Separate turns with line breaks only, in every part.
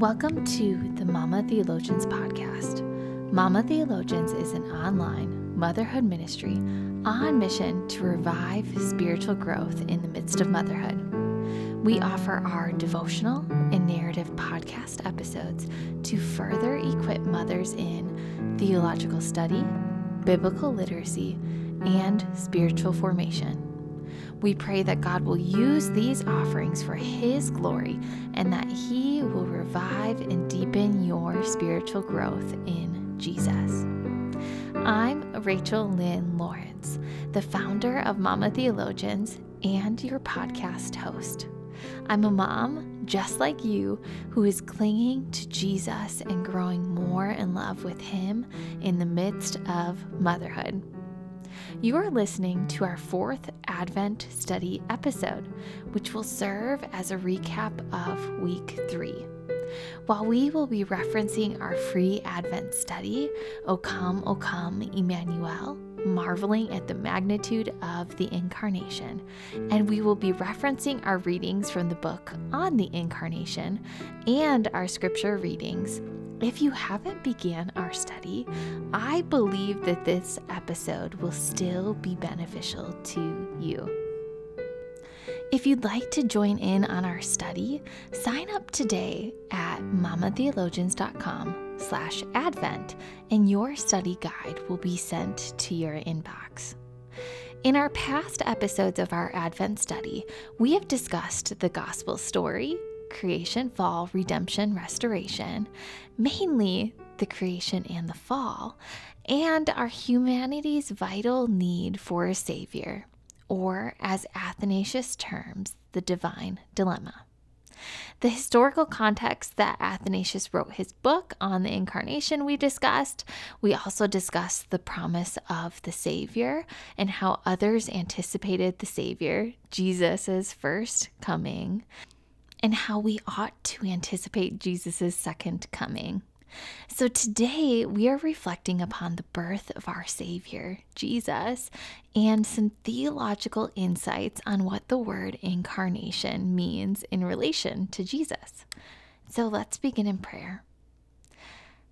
Welcome to the Mama Theologians podcast. Mama Theologians is an online motherhood ministry on mission to revive spiritual growth in the midst of motherhood. We offer our devotional and narrative podcast episodes to further equip mothers in theological study, biblical literacy, and spiritual formation. We pray that God will use these offerings for His glory and that He will revive and deepen your spiritual growth in Jesus. I'm Rachel Lynn Lawrence, the founder of Mama Theologians and your podcast host. I'm a mom, just like you, who is clinging to Jesus and growing more in love with Him in the midst of motherhood. You are listening to our fourth Advent study episode, which will serve as a recap of week three. While we will be referencing our free Advent study, O Come, O Come, Emmanuel, marveling at the magnitude of the Incarnation, and we will be referencing our readings from the book on the Incarnation and our scripture readings if you haven't began our study, I believe that this episode will still be beneficial to you. If you'd like to join in on our study, sign up today at mamatheologians.com slash advent and your study guide will be sent to your inbox. In our past episodes of our Advent study, we have discussed the gospel story, creation, fall, redemption, restoration, mainly the creation and the fall, and our humanity's vital need for a savior, or as Athanasius terms, the divine dilemma. The historical context that Athanasius wrote his book on the incarnation, we discussed. We also discussed the promise of the Savior and how others anticipated the Savior, Jesus' first coming and how we ought to anticipate Jesus' second coming. So today we are reflecting upon the birth of our Savior, Jesus, and some theological insights on what the word incarnation means in relation to Jesus. So let's begin in prayer.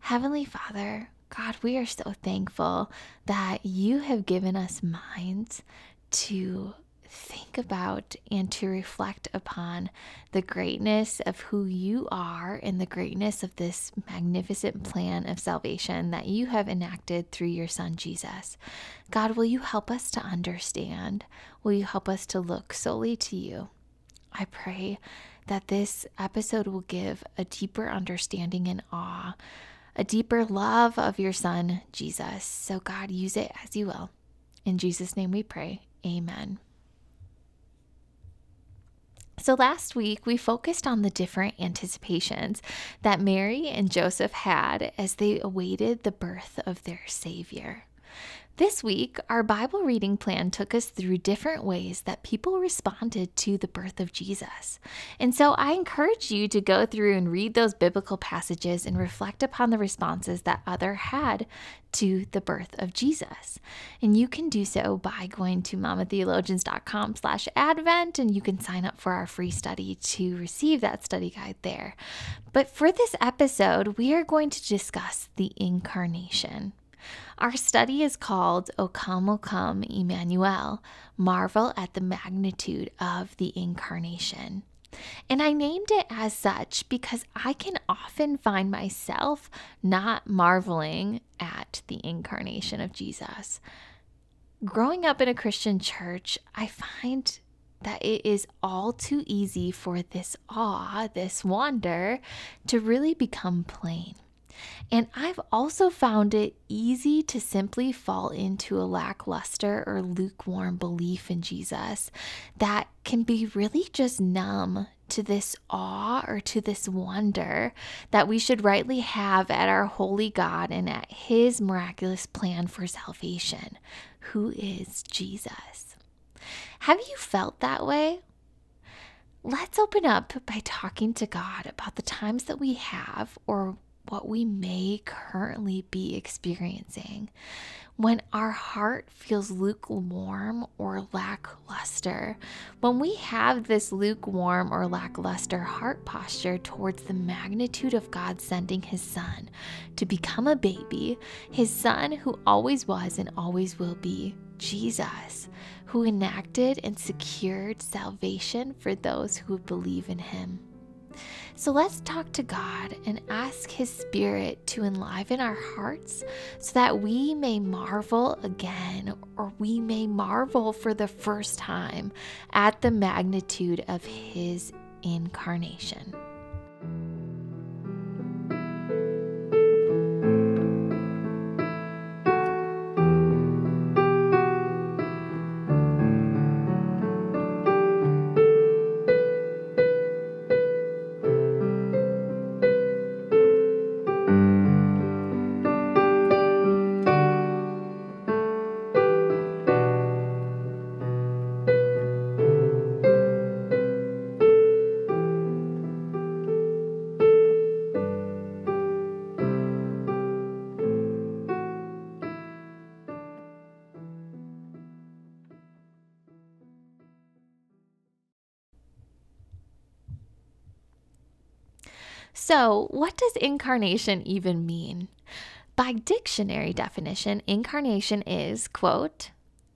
Heavenly Father, God, we are so thankful that you have given us minds to think about and to reflect upon the greatness of who you are and the greatness of this magnificent plan of salvation that you have enacted through your Son Jesus. God, will you help us to understand? Will you help us to look solely to you? I pray that this episode will give a deeper understanding and awe, a deeper love of your Son, Jesus. So, God, use it as you will. In Jesus' name we pray. Amen. So, last week we focused on the different anticipations that Mary and Joseph had as they awaited the birth of their Savior. This week, our Bible reading plan took us through different ways that people responded to the birth of Jesus. And so I encourage you to go through and read those biblical passages and reflect upon the responses that other had to the birth of Jesus. And you can do so by going to mamatheologians.com slash advent and you can sign up for our free study to receive that study guide there. But for this episode, we are going to discuss the incarnation. Our study is called O Come, O Come, Emmanuel Marvel at the Magnitude of the Incarnation. And I named it as such because I can often find myself not marveling at the incarnation of Jesus. Growing up in a Christian church, I find that it is all too easy for this awe, this wonder, to really become plain. And I've also found it easy to simply fall into a lackluster or lukewarm belief in Jesus that can be really just numb to this awe or to this wonder that we should rightly have at our holy God and at his miraculous plan for salvation, who is Jesus. Have you felt that way? Let's open up by talking to God about the times that we have or what we may currently be experiencing. When our heart feels lukewarm or lackluster, when we have this lukewarm or lackluster heart posture towards the magnitude of God sending His Son to become a baby, His Son who always was and always will be, Jesus, who enacted and secured salvation for those who believe in Him. So let's talk to God and ask His Spirit to enliven our hearts so that we may marvel again or we may marvel for the first time at the magnitude of His incarnation. So, what does incarnation even mean? By dictionary definition, incarnation is, quote,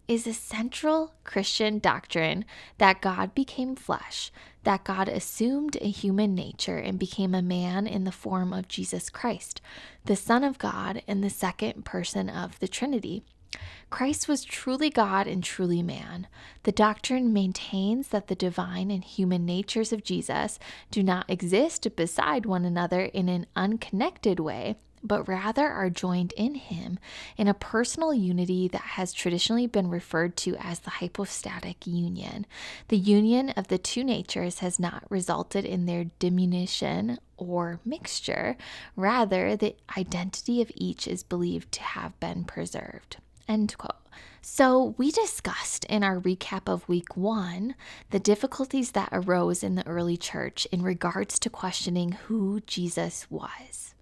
is a central Christian doctrine that God became flesh, that God assumed a human nature and became a man in the form of Jesus Christ, the Son of God and the second person of the Trinity. Christ was truly God and truly man. The doctrine maintains that the divine and human natures of Jesus do not exist beside one another in an unconnected way, but rather are joined in him in a personal unity that has traditionally been referred to as the hypostatic union. The union of the two natures has not resulted in their diminution or mixture, rather, the identity of each is believed to have been preserved. End quote. So, we discussed in our recap of week one the difficulties that arose in the early church in regards to questioning who Jesus was.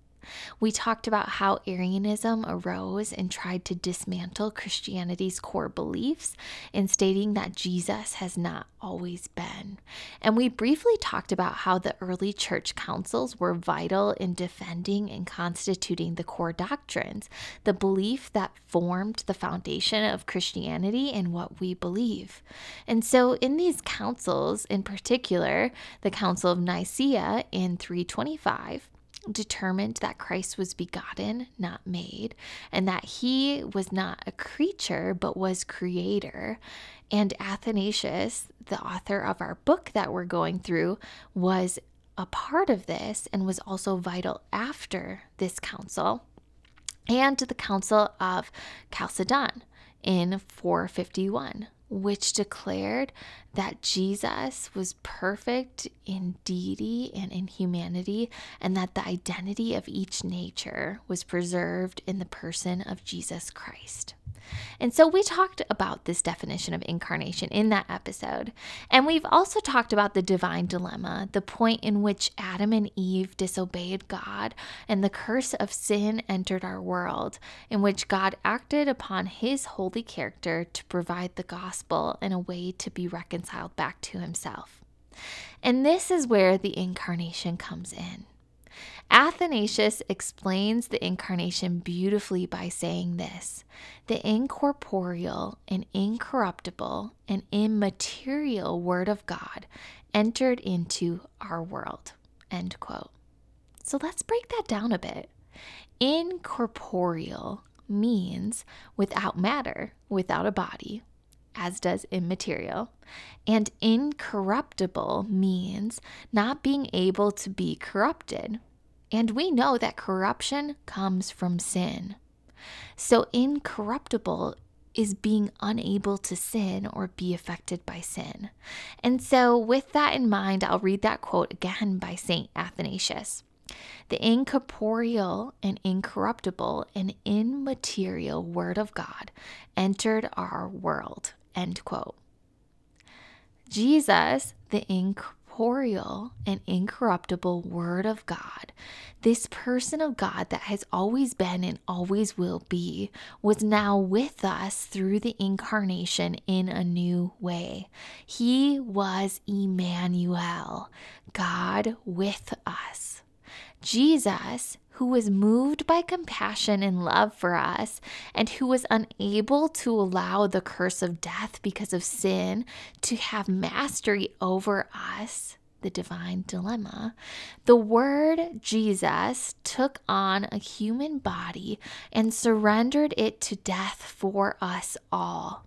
We talked about how Arianism arose and tried to dismantle Christianity's core beliefs in stating that Jesus has not always been. And we briefly talked about how the early church councils were vital in defending and constituting the core doctrines, the belief that formed the foundation of Christianity and what we believe. And so, in these councils, in particular, the Council of Nicaea in 325, determined that Christ was begotten, not made, and that he was not a creature, but was creator. And Athanasius, the author of our book that we're going through, was a part of this and was also vital after this council and the Council of Chalcedon in 451 which declared that Jesus was perfect in deity and in humanity, and that the identity of each nature was preserved in the person of Jesus Christ. And so we talked about this definition of incarnation in that episode. And we've also talked about the divine dilemma, the point in which Adam and Eve disobeyed God and the curse of sin entered our world, in which God acted upon his holy character to provide the gospel in a way to be reconciled back to himself. And this is where the incarnation comes in. Athanasius explains the incarnation beautifully by saying this The incorporeal and incorruptible and immaterial Word of God entered into our world. End quote. So let's break that down a bit. Incorporeal means without matter, without a body, as does immaterial. And incorruptible means not being able to be corrupted, and we know that corruption comes from sin. So, incorruptible is being unable to sin or be affected by sin. And so, with that in mind, I'll read that quote again by St. Athanasius. The incorporeal and incorruptible and immaterial Word of God entered our world. End quote. Jesus, the incorporeal incorporeal and incorruptible Word of God, this person of God that has always been and always will be, was now with us through the incarnation in a new way. He was Emmanuel, God with us. Jesus, who was moved by compassion and love for us, and who was unable to allow the curse of death because of sin to have mastery over us, the divine dilemma, the word Jesus took on a human body and surrendered it to death for us all.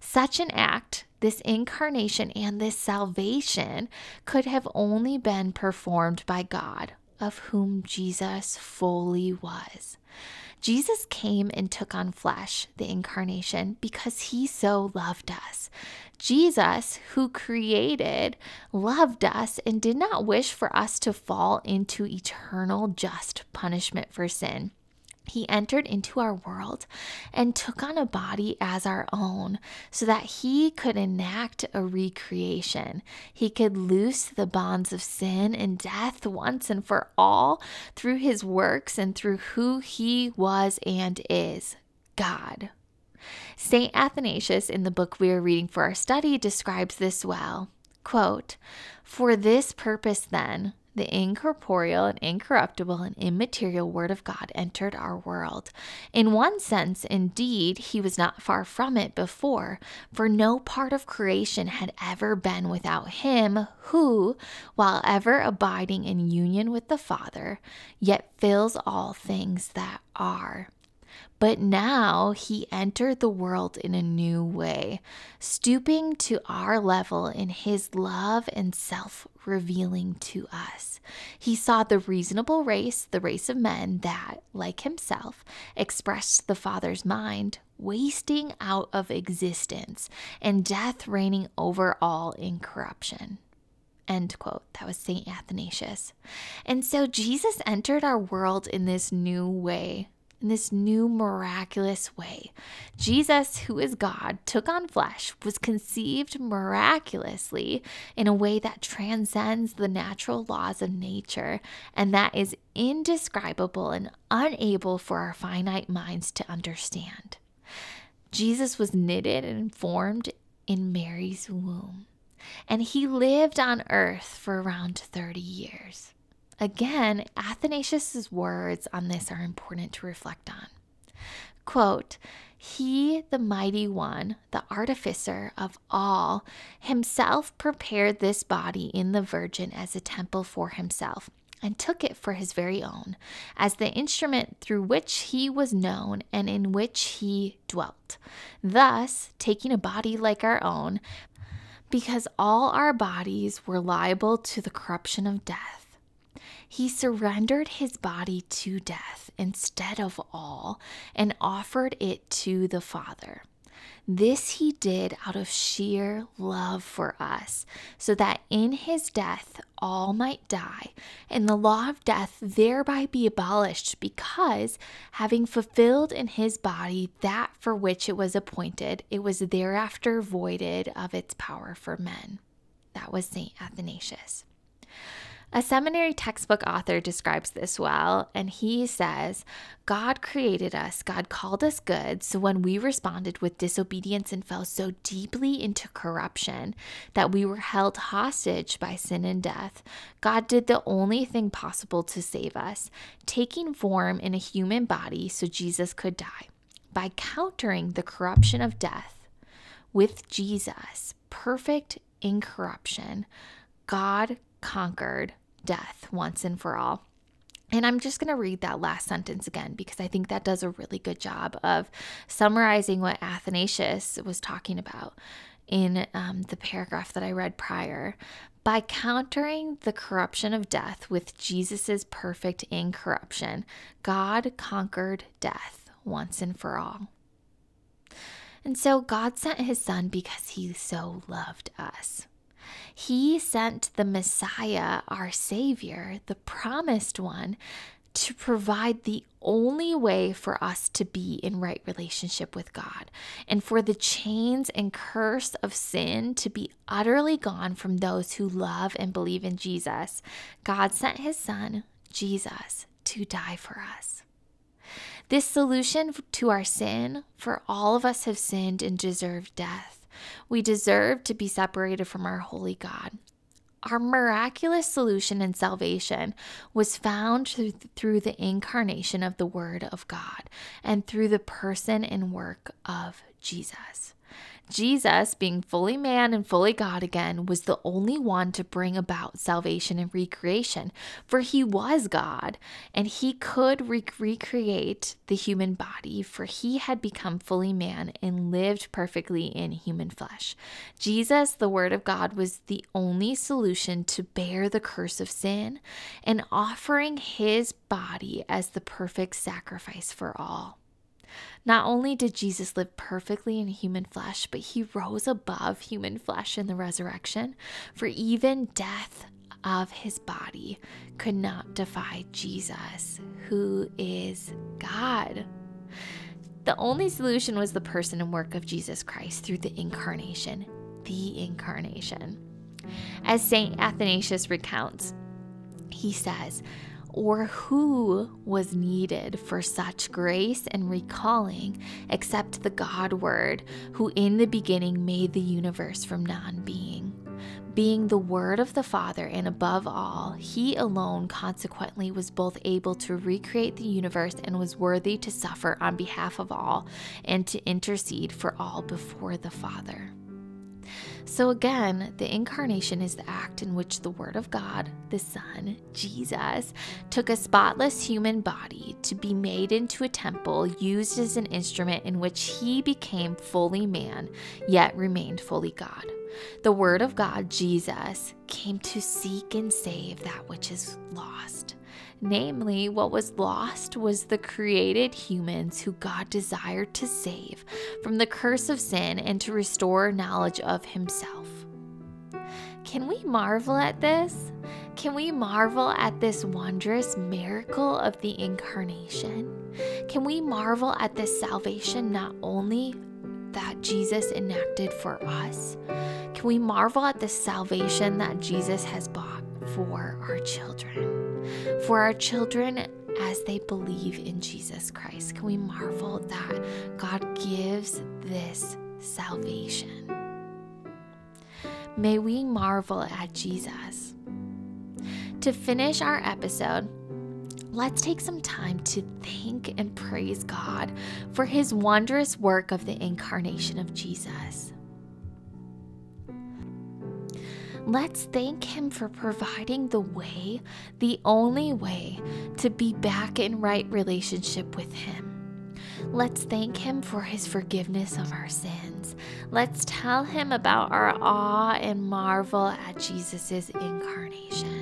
Such an act, this incarnation and this salvation, could have only been performed by God of whom Jesus fully was. Jesus came and took on flesh, the incarnation, because he so loved us. Jesus, who created, loved us and did not wish for us to fall into eternal just punishment for sin. He entered into our world and took on a body as our own so that he could enact a recreation. He could loose the bonds of sin and death once and for all through his works and through who he was and is God. St. Athanasius, in the book we are reading for our study, describes this well. Quote, For this purpose, then, the incorporeal and incorruptible and immaterial Word of God entered our world. In one sense, indeed, he was not far from it before, for no part of creation had ever been without him who, while ever abiding in union with the Father, yet fills all things that are. But now he entered the world in a new way, stooping to our level in his love and self revealing to us. He saw the reasonable race, the race of men that, like himself, expressed the Father's mind, wasting out of existence, and death reigning over all in corruption. End quote. That was St. Athanasius. And so Jesus entered our world in this new way in this new miraculous way. Jesus, who is God, took on flesh, was conceived miraculously in a way that transcends the natural laws of nature and that is indescribable and unable for our finite minds to understand. Jesus was knitted and formed in Mary's womb, and he lived on earth for around 30 years. Again, Athanasius' words on this are important to reflect on. Quote, he, the mighty one, the artificer of all, himself prepared this body in the Virgin as a temple for himself, and took it for his very own, as the instrument through which he was known and in which he dwelt. Thus, taking a body like our own, because all our bodies were liable to the corruption of death he surrendered his body to death instead of all and offered it to the Father. This he did out of sheer love for us, so that in his death all might die, and the law of death thereby be abolished, because, having fulfilled in his body that for which it was appointed, it was thereafter voided of its power for men. That was St. Athanasius. A seminary textbook author describes this well, and he says, God created us, God called us good, so when we responded with disobedience and fell so deeply into corruption that we were held hostage by sin and death, God did the only thing possible to save us, taking form in a human body so Jesus could die. By countering the corruption of death with Jesus, perfect incorruption, God conquered death once and for all. And I'm just going to read that last sentence again because I think that does a really good job of summarizing what Athanasius was talking about in um, the paragraph that I read prior. By countering the corruption of death with Jesus' perfect incorruption, God conquered death once and for all. And so God sent his son because he so loved us. He sent the Messiah, our Savior, the promised one, to provide the only way for us to be in right relationship with God and for the chains and curse of sin to be utterly gone from those who love and believe in Jesus, God sent his son, Jesus, to die for us. This solution to our sin, for all of us have sinned and deserved death. We deserve to be separated from our holy God. Our miraculous solution and salvation was found through the incarnation of the Word of God and through the person and work of Jesus. Jesus, being fully man and fully God again, was the only one to bring about salvation and recreation, for he was God and he could re- recreate the human body, for he had become fully man and lived perfectly in human flesh. Jesus, the Word of God, was the only solution to bear the curse of sin and offering his body as the perfect sacrifice for all. Not only did Jesus live perfectly in human flesh, but he rose above human flesh in the resurrection, for even death of his body could not defy Jesus, who is God. The only solution was the person and work of Jesus Christ through the incarnation, the incarnation. As St. Athanasius recounts, he says, or who was needed for such grace and recalling except the God Word, who in the beginning made the universe from non being. Being the Word of the Father, and above all, He alone consequently was both able to recreate the universe and was worthy to suffer on behalf of all and to intercede for all before the Father. So, again, the incarnation is the act in which the Word of God, the Son, Jesus, took a spotless human body to be made into a temple used as an instrument in which he became fully man, yet remained fully God. The Word of God, Jesus, came to seek and save that which is lost. Namely, what was lost was the created humans who God desired to save from the curse of sin and to restore knowledge of Himself. Can we marvel at this? Can we marvel at this wondrous miracle of the incarnation? Can we marvel at this salvation not only that Jesus enacted for us? Can we marvel at the salvation that Jesus has bought for our children? For our children as they believe in Jesus Christ. Can we marvel that God gives this salvation? May we marvel at Jesus. To finish our episode, let's take some time to thank and praise God for his wondrous work of the incarnation of Jesus. Let's thank Him for providing the way, the only way to be back in right relationship with Him. Let's thank Him for His forgiveness of our sins. Let's tell Him about our awe and marvel at Jesus' incarnation.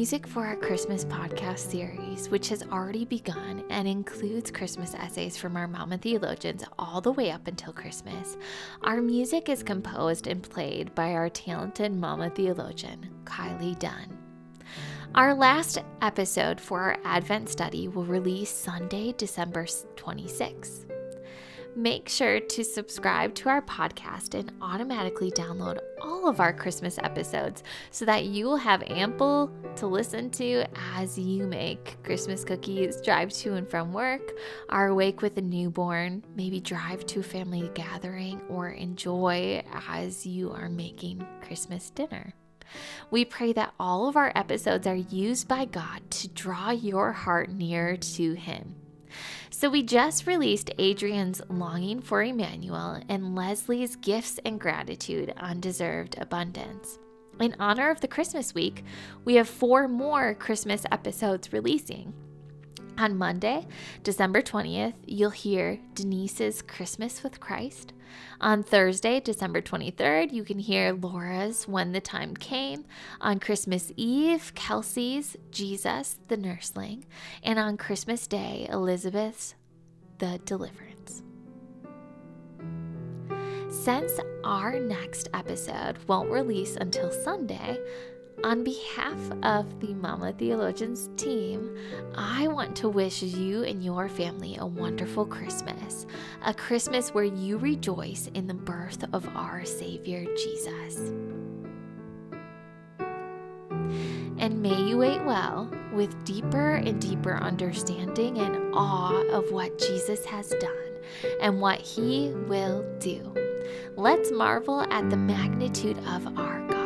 Music for our Christmas podcast series, which has already begun and includes Christmas essays from our Mama Theologians all the way up until Christmas, our music is composed and played by our talented Mama Theologian, Kylie Dunn. Our last episode for our Advent study will release Sunday, December 26th. Make sure to subscribe to our podcast and automatically download all of our Christmas episodes so that you will have ample to listen to as you make Christmas cookies, drive to and from work, are awake with a newborn, maybe drive to a family gathering, or enjoy as you are making Christmas dinner. We pray that all of our episodes are used by God to draw your heart nearer to Him. So, we just released Adrian's Longing for Emmanuel and Leslie's Gifts and Gratitude Undeserved Abundance. In honor of the Christmas week, we have four more Christmas episodes releasing. On Monday, December 20th, you'll hear Denise's Christmas with Christ. On Thursday, December 23rd, you can hear Laura's When the Time Came. On Christmas Eve, Kelsey's Jesus, the Nursling. And on Christmas Day, Elizabeth's The Deliverance. Since our next episode won't release until Sunday, on behalf of the Mama Theologians team, I want to wish you and your family a wonderful Christmas. A Christmas where you rejoice in the birth of our Savior Jesus. And may you wait well with deeper and deeper understanding and awe of what Jesus has done and what he will do. Let's marvel at the magnitude of our God.